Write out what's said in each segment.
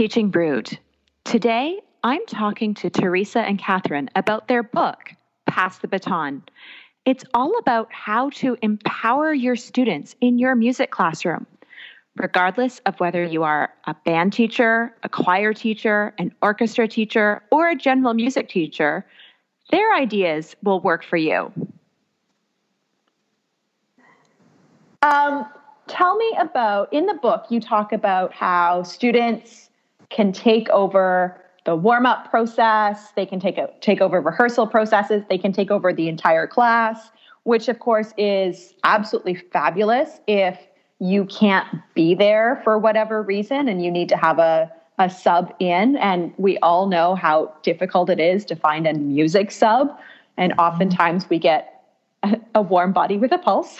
Teaching Brood. Today, I'm talking to Teresa and Catherine about their book, Pass the Baton. It's all about how to empower your students in your music classroom, regardless of whether you are a band teacher, a choir teacher, an orchestra teacher, or a general music teacher. Their ideas will work for you. Um, tell me about in the book you talk about how students can take over the warm up process, they can take a, take over rehearsal processes, they can take over the entire class, which of course is absolutely fabulous if you can't be there for whatever reason and you need to have a a sub in. And we all know how difficult it is to find a music sub. And oftentimes we get a, a warm body with a pulse.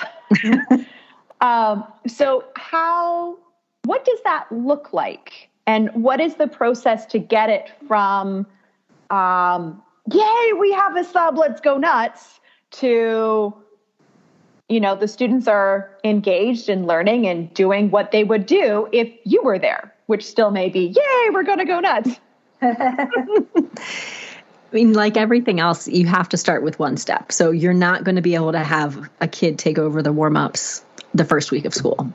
um, so how what does that look like and what is the process to get it from um, yay we have a sub let's go nuts to you know the students are engaged in learning and doing what they would do if you were there which still may be yay we're going to go nuts I mean, like everything else, you have to start with one step. So you're not going to be able to have a kid take over the warm ups the first week of school.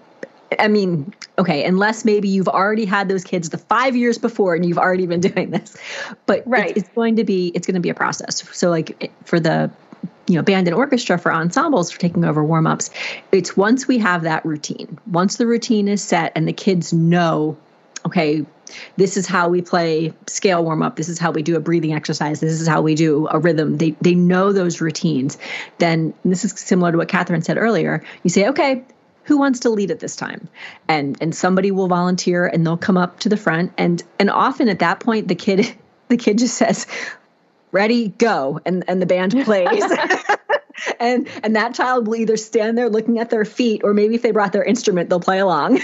I mean, okay, unless maybe you've already had those kids the five years before and you've already been doing this, but right. it's, it's going to be it's going to be a process. So like for the you know band and orchestra for ensembles for taking over warm ups, it's once we have that routine, once the routine is set and the kids know, okay, this is how we play scale warm up this is how we do a breathing exercise this is how we do a rhythm they they know those routines then this is similar to what catherine said earlier you say okay who wants to lead at this time? And and somebody will volunteer and they'll come up to the front. And and often at that point the kid the kid just says ready go and and the band plays. And and that child will either stand there looking at their feet or maybe if they brought their instrument they'll play along.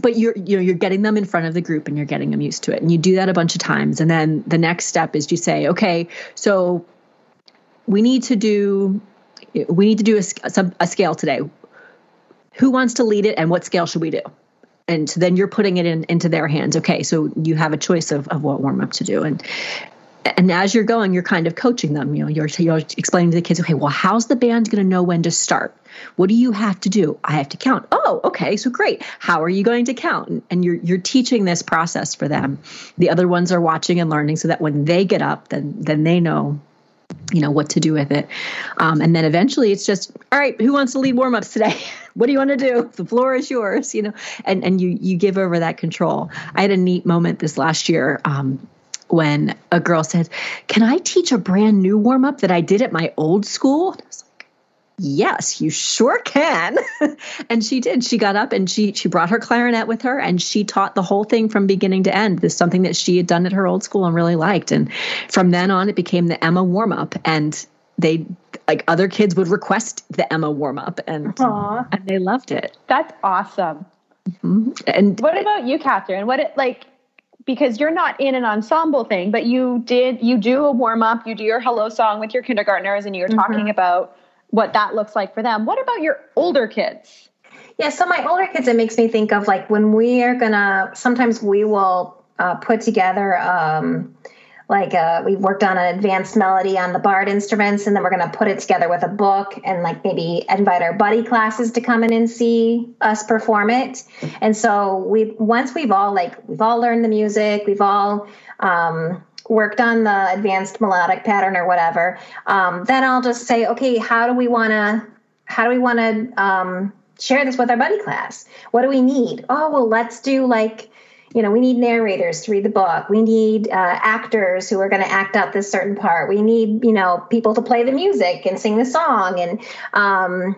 But you're you know you're getting them in front of the group and you're getting them used to it. And you do that a bunch of times. And then the next step is you say okay so we need to do we need to do a, a scale today who wants to lead it and what scale should we do? And so then you're putting it in into their hands. Okay so you have a choice of, of what warm up to do. And and as you're going you're kind of coaching them. You know you're, you're explaining to the kids okay well how's the band going to know when to start? What do you have to do? I have to count. Oh okay so great. How are you going to count? And, and you're you're teaching this process for them. The other ones are watching and learning so that when they get up then then they know you know what to do with it. Um, and then eventually it's just all right who wants to lead warm-ups today? What do you want to do? The floor is yours you know? And and you you give over that control. I had a neat moment this last year um, when a girl said can i teach a brand new warm-up that i did at my old school yes you sure can. And she did. She got up and she she brought her clarinet with her and she taught the whole thing from beginning to end. This is something that she had done at her old school and really liked. And from then on it became the emma warm up and they like other kids would request the emma warm up and Aww. and they loved it. That's awesome. Mm-hmm. and what about you catherine? What it like because you're not in an ensemble thing but you did you do a warm up you do your hello song with your kindergartners and you're mm-hmm. talking about what that looks like for them. What about your older kids? Yeah, so my older kids, it makes me think of like when we are gonna. Sometimes we will uh, put together. Um, like uh, we've worked on an advanced melody on the barred instruments and then we're to put it together with a book and like maybe invite our buddy classes to come in and see us perform it and so we once we've all like we've all learned the music we've all um, worked on the advanced melodic pattern or whatever, um, then I'll just say, okay, how do we want to, how do we want to um, share this with our buddy class? What do we need? Oh, well, let's do like, you know, we need narrators to read the book. We need uh, actors who are going to act out this certain part. We need, you know, people to play the music and sing the song. And um,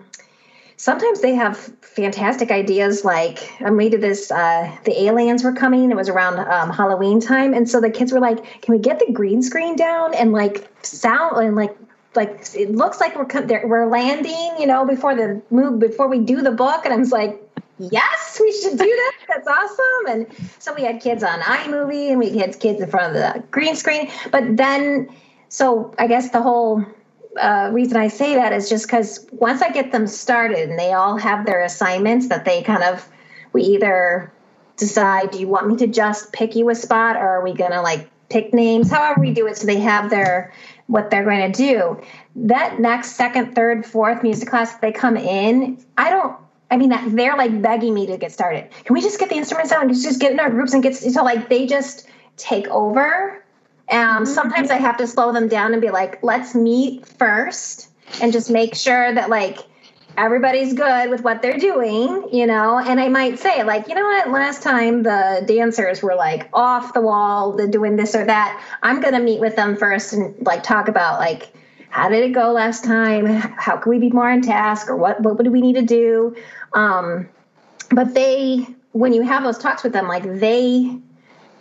sometimes they have fantastic ideas like um, we did this uh, the aliens were coming it was around um, halloween time and so the kids were like can we get the green screen down and like sound and like like it looks like we're we're landing you know before the move before we do the book? And i was like yes we should do that. That's awesome. And so we had kids on iMovie and we had kids in front of the green screen. But then so i guess the whole uh, reason I say that is just because once I get them started and they all have their assignments that they kind of, we either decide do you want me to just pick you a spot or are we going to like pick names however we do it so they have their what they're going to do that next second third fourth music class they come in i don't I mean, they're like begging me to get started. Can we just get the instruments out and just get in our groups and get so like they just take over. Um, mm-hmm. Sometimes I have to slow them down and be like, let's meet first and just make sure that like everybody's good with what they're doing, you know. And I might say, like, you know what, last time the dancers were like off the wall, they're doing this or that. I'm gonna meet with them first and like talk about like how did it go last time? How can we be more on task or what what do we need to do? Um, but they, when you have those talks with them, like they,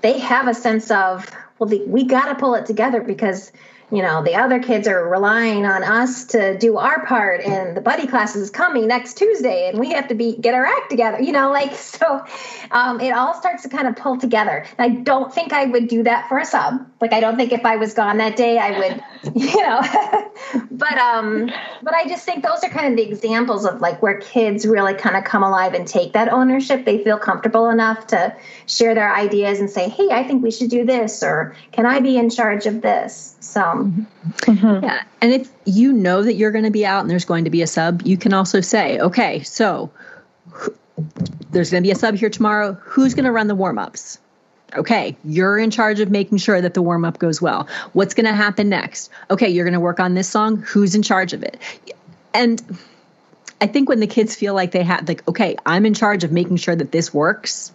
they have a sense of, well, the, we got to pull it together because you know the other kids are relying on us to do our part and the buddy class is coming next tuesday and we have to be get our act together you know like so um, it all starts to kind of pull together. And i don't think i would do that for a sub like i don't think if i was gone that day i would you know but um but i just think those are kind of the examples of like where kids really kind of come alive and take that ownership they feel comfortable enough to share their ideas and say hey i think we should do this or can i be in charge of this so, mm-hmm. yeah. And if you know that you're going to be out and there's going to be a sub, you can also say, okay, so there's going to be a sub here tomorrow. Who's going to run the warm ups? Okay, you're in charge of making sure that the warm up goes well. What's going to happen next? Okay, you're going to work on this song. Who's in charge of it? And I think when the kids feel like they have, like, okay, I'm in charge of making sure that this works,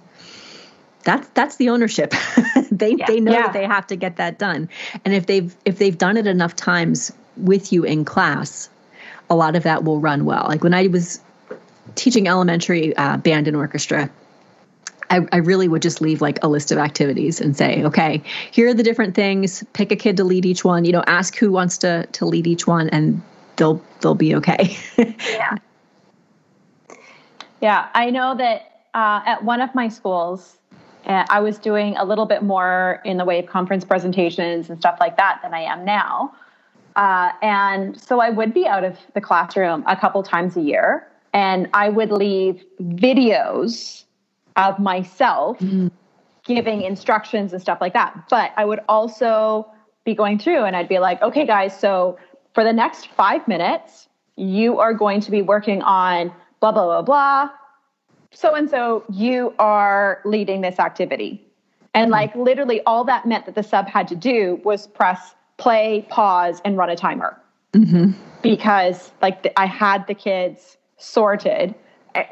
that's that's the ownership. they yeah. they know yeah. that they have to get that done. And if they've if they've done it enough times with you in class, a lot of that will run well. Like when I was teaching elementary uh, band and orchestra, I, I, really would just leave like a list of activities and say, okay, here are the different things. Pick a kid to lead each one. You know, ask who wants to to lead each one, and they'll they'll be okay. yeah. Yeah, I know that uh, at one of my schools, and I was doing a little bit more in the way of conference presentations and stuff like that than I am now. Uh, and so I would be out of the classroom a couple times a year, and I would leave videos of myself mm-hmm. giving instructions and stuff like that. But I would also be going through and I'd be like, okay, guys, so for the next five minutes, you are going to be working on blah, blah, blah, blah so and so, you are leading this activity. And mm-hmm. like literally all that meant that the sub had to do was press play, pause, and run a timer. Mm-hmm. Because like I had the kids sorted.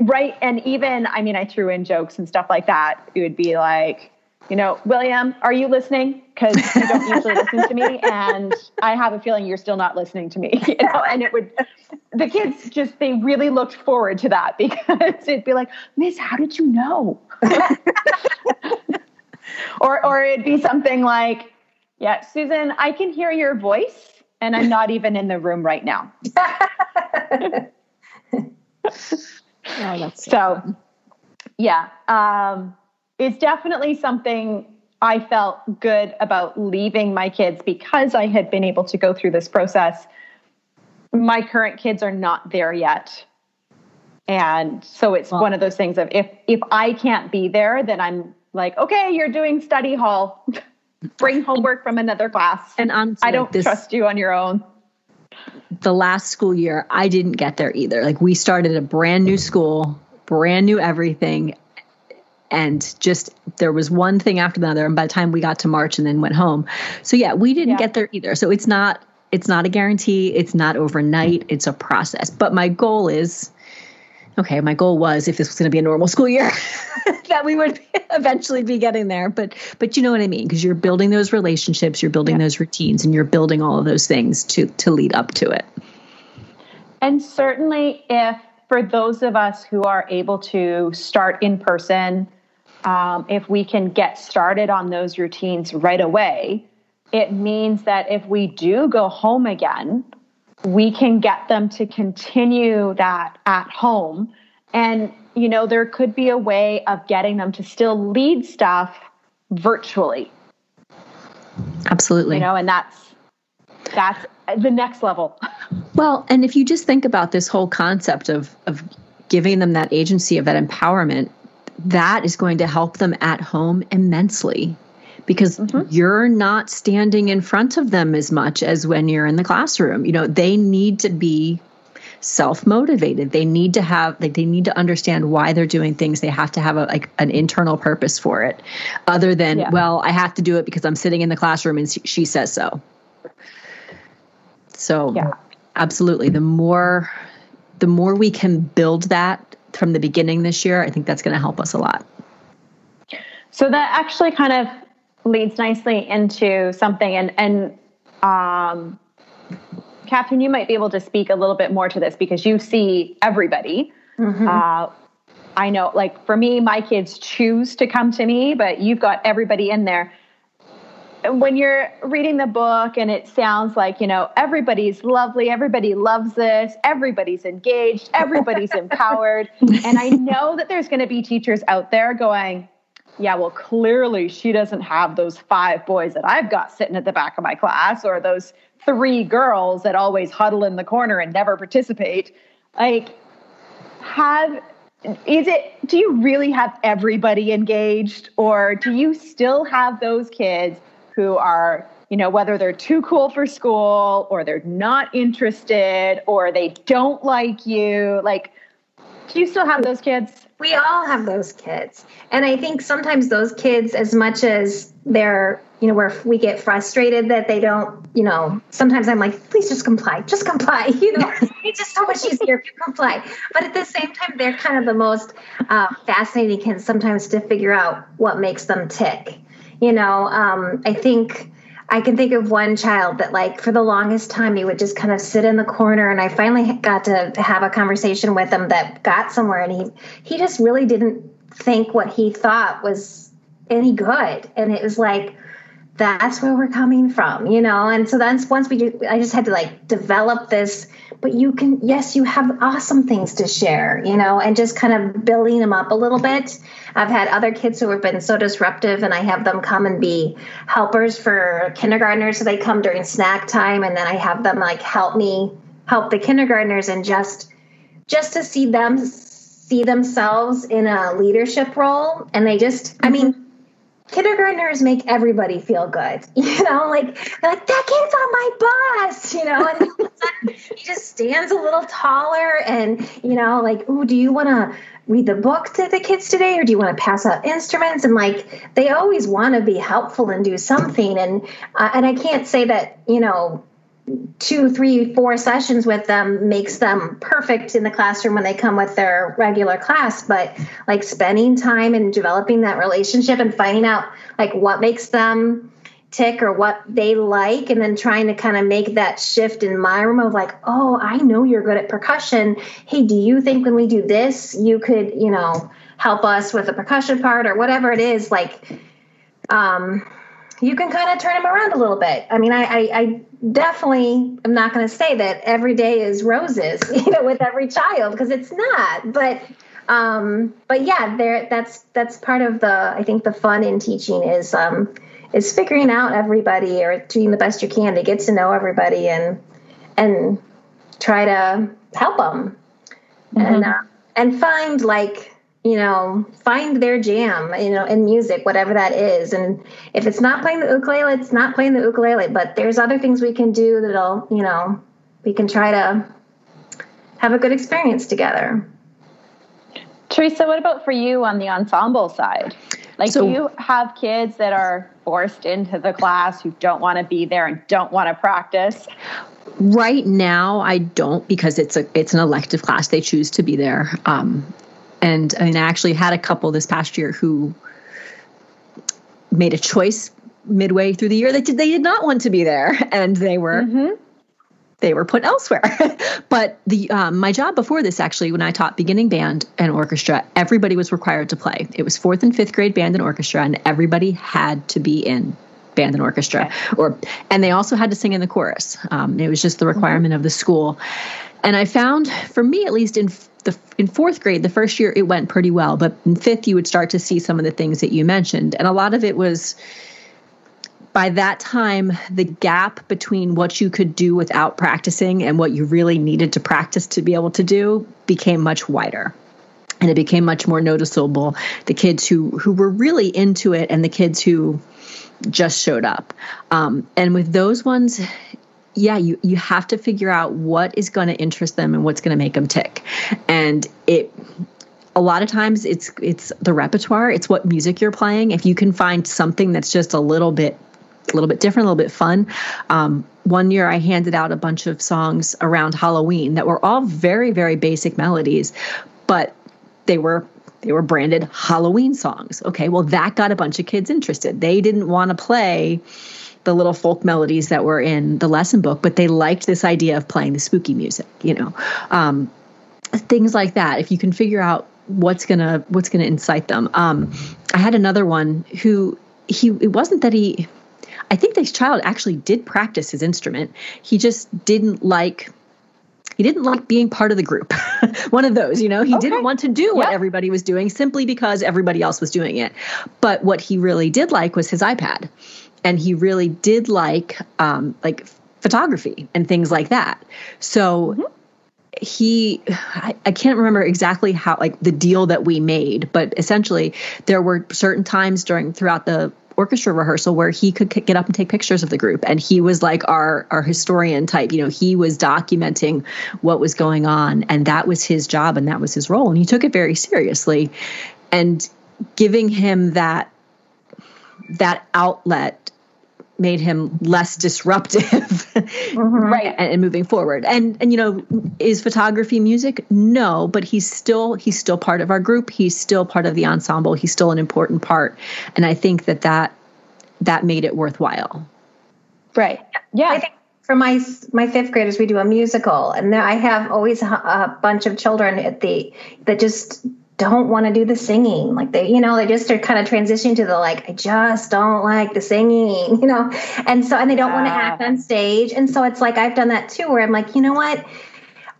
Right. And even, I mean, I threw in jokes and stuff like that. It would be like, you know, William, are you listening? Because you don't usually listen to me, and I have a feeling you're still not listening to me. You know, and it would, the kids just they really looked forward to that because it'd be like, Miss, how did you know? or or it'd be something like, Yeah, Susan, I can hear your voice, and I'm not even in the room right now. Oh, that's so. so yeah. Um, it's definitely something I felt good about leaving my kids because I had been able to go through this process. My current kids are not there yet. And so it's well, one of those things of if if I can't be there, then I'm like, okay, you're doing study hall. Bring homework from another class. And I don't this, trust you on your own. The last school year, I didn't get there either. Like we started a brand new school, brand new everything and just there was one thing after another and by the time we got to march and then went home. So yeah we didn't yeah. get there either. So it's not it's not a guarantee. It's not overnight. It's a process. But my goal is okay my goal was if this was going to be a normal school year that we would eventually be getting there. But but you know what i mean? Because you're building those relationships you're building yeah. those routines and you're building all of those things to to lead up to it. And certainly if for those of us who are able to start in person um, if we can get started on those routines right away, it means that if we do go home again, we can get them to continue that at home. And, you know, there could be a way of getting them to still lead stuff virtually. Absolutely. You know, and that's that's the next level. Well, and if you just think about this whole concept of of giving them that agency of that empowerment, that is going to help them at home immensely because mm-hmm. you're not standing in front of them as much as when you're in the classroom. You know, they need to be self-motivated. They need to have like they need to understand why they're doing things. They have to have a like an internal purpose for it other than, yeah. well, I have to do it because I'm sitting in the classroom and she says so. So, yeah. absolutely, the more the more we can build that from the beginning this year, I think that's going to help us a lot. So that actually kind of leads nicely into something and and um Catherine, you might be able to speak a little bit more to this because you see everybody. Mm-hmm. Uh, I know, like for me, my kids choose to come to me, but you've got everybody in there. When you're reading the book and it sounds like, you know, everybody's lovely, everybody loves this, everybody's engaged, everybody's empowered. And I know that there's going to be teachers out there going, yeah, well, clearly she doesn't have those five boys that I've got sitting at the back of my class or those three girls that always huddle in the corner and never participate. Like, have is it do you really have everybody engaged or do you still have those kids who are you know whether they're too cool for school or they're not interested or they don't like you like do you still have those kids we all have those kids. And i think sometimes those kids as much as they're you know where we get frustrated that they don't you know sometimes i'm like please just comply just comply you know? It's just so much easier if you comply. But at the same time they're kind of the most uh, fascinating kids sometimes to figure out what makes them tick you know? Um, i think I can think of one child that, like, for the longest time, he would just kind of sit in the corner. And I finally got to have a conversation with him that got somewhere. And he, he just really didn't think what he thought was any good. And it was like, that's where we're coming from, you know? And so that's once we do, I just had to like develop this, but you can, yes, you have awesome things to share, you know, and just kind of building them up a little bit. I've had other kids who have been so disruptive and I have them come and be helpers for kindergartners. So they come during snack time and then I have them like help me help the kindergartners and just, just to see them see themselves in a leadership role. And they just, I mean, kindergartners make everybody feel good. You know, like like that kid's on my bus, you know, and he just stands a little taller and you know, like, oh, do you want to read the book to the kids today or do you want to pass out instruments and like they always want to be helpful and do something and uh, and I can't say that, you know, two, three, four sessions with them makes them perfect in the classroom when they come with their regular class. But like spending time and developing that relationship and finding out like what makes them tick or what they like, and then trying to kind of make that shift in my room of like, oh, I know you're good at percussion. Hey, do you think when we do this, you could, you know, help us with the percussion part or whatever it is? Like, um, you can kind of turn them around a little bit. I mean, I, I, I definitely am not going to say that every day is roses, you know, with every child because it's not. But, um, but yeah, there. That's that's part of the. I think the fun in teaching is um, is figuring out everybody or doing the best you can to get to know everybody and and try to help them mm-hmm. and uh, and find like you know, find their jam, you know, in music, whatever that is. And if it's not playing the ukulele, it's not playing the ukulele. But there's other things we can do that'll, you know, we can try to have a good experience together. Teresa, what about for you on the ensemble side? Like, so, do you have kids that are forced into the class who don't want to be there and don't want to practice? Right now, I don't because it's a it's an elective class. They choose to be there. Um, and I mean, I actually had a couple this past year who made a choice midway through the year that they did not want to be there, and they were mm-hmm. they were put elsewhere. but the um, my job before this, actually, when I taught beginning band and orchestra, everybody was required to play. It was fourth and fifth grade band and orchestra, and everybody had to be in band and orchestra, or and they also had to sing in the chorus. Um, it was just the requirement mm-hmm. of the school. And I found, for me at least, in the in fourth grade, the first year it went pretty well, but in fifth you would start to see some of the things that you mentioned, and a lot of it was by that time the gap between what you could do without practicing and what you really needed to practice to be able to do became much wider. And it became much more noticeable. The kids who who were really into it and the kids who just showed up. Um, and with those ones yeah you you have to figure out what is going to interest them and what's going to make them tick. And it a lot of times it's it's the repertoire it's what music you're playing. If you can find something that's just a little bit a little bit different a little bit fun um, one year i handed out a bunch of songs around halloween that were all very very basic melodies but they were they were branded halloween songs okay well that got a bunch of kids interested they didn't want to play the little folk melodies that were in the lesson book but they liked this idea of playing the spooky music you know um, things like that if you can figure out what's gonna what's gonna incite them. Um, I had another one who he it wasn't that he I think this child actually did practice his instrument. He just didn't like he didn't like being part of the group. One of those, you know, he okay. didn't want to do what yep. everybody was doing simply because everybody else was doing it. But what he really did like was his iPad. And he really did like um, like photography and things like that. So mm-hmm he I, I, can't remember exactly how like the deal that we made but essentially there were certain times during throughout the orchestra rehearsal where he could get up and take pictures of the group. And he was like our our historian type you know he was documenting what was going on and that was his job and that was his role. And he took it very seriously. And giving him that that outlet made him less disruptive. Mm-hmm. right and, and, moving forward. And and you know is photography music? No but he's still he's still part of our group. He's still part of the ensemble. He's still an important part. And i think that that that made it worthwhile. Right. Yeah. I think for my my fifth graders we do a musical. And there i have always a, a bunch of children at the that just don't want to do the singing. Like they, you know, they just are kind of transitioning to the like, I just don't like the singing, you know? And so, and they don't yeah. want to act on stage. And so it's like, I've done that too, where I'm like, you know what?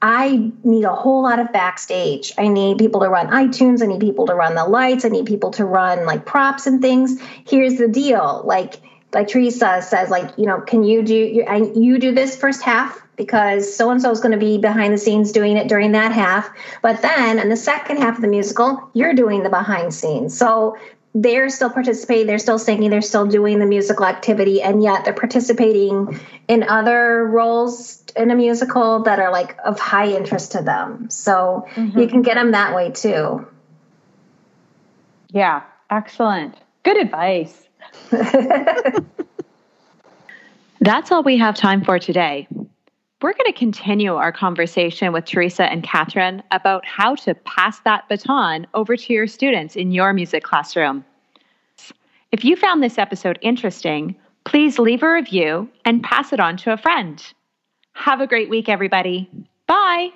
I need a whole lot of backstage. I need people to run iTunes. I need people to run the lights. I need people to run like props and things. Here's the deal. Like, like Teresa says, like, you know, can you do, you, you do this first half because so and so is going to be behind the scenes doing it during that half. But then in the second half of the musical, you're doing the behind scenes. So they're still participating, they're still singing, they're still doing the musical activity, and yet they're participating in other roles in a musical that are like of high interest to them. So mm-hmm. you can get them that way too. Yeah, excellent. Good advice. That's all we have time for today. We're going to continue our conversation with Teresa and Catherine about how to pass that baton over to your students in your music classroom. If you found this episode interesting, please leave a review and pass it on to a friend. Have a great week, everybody. Bye.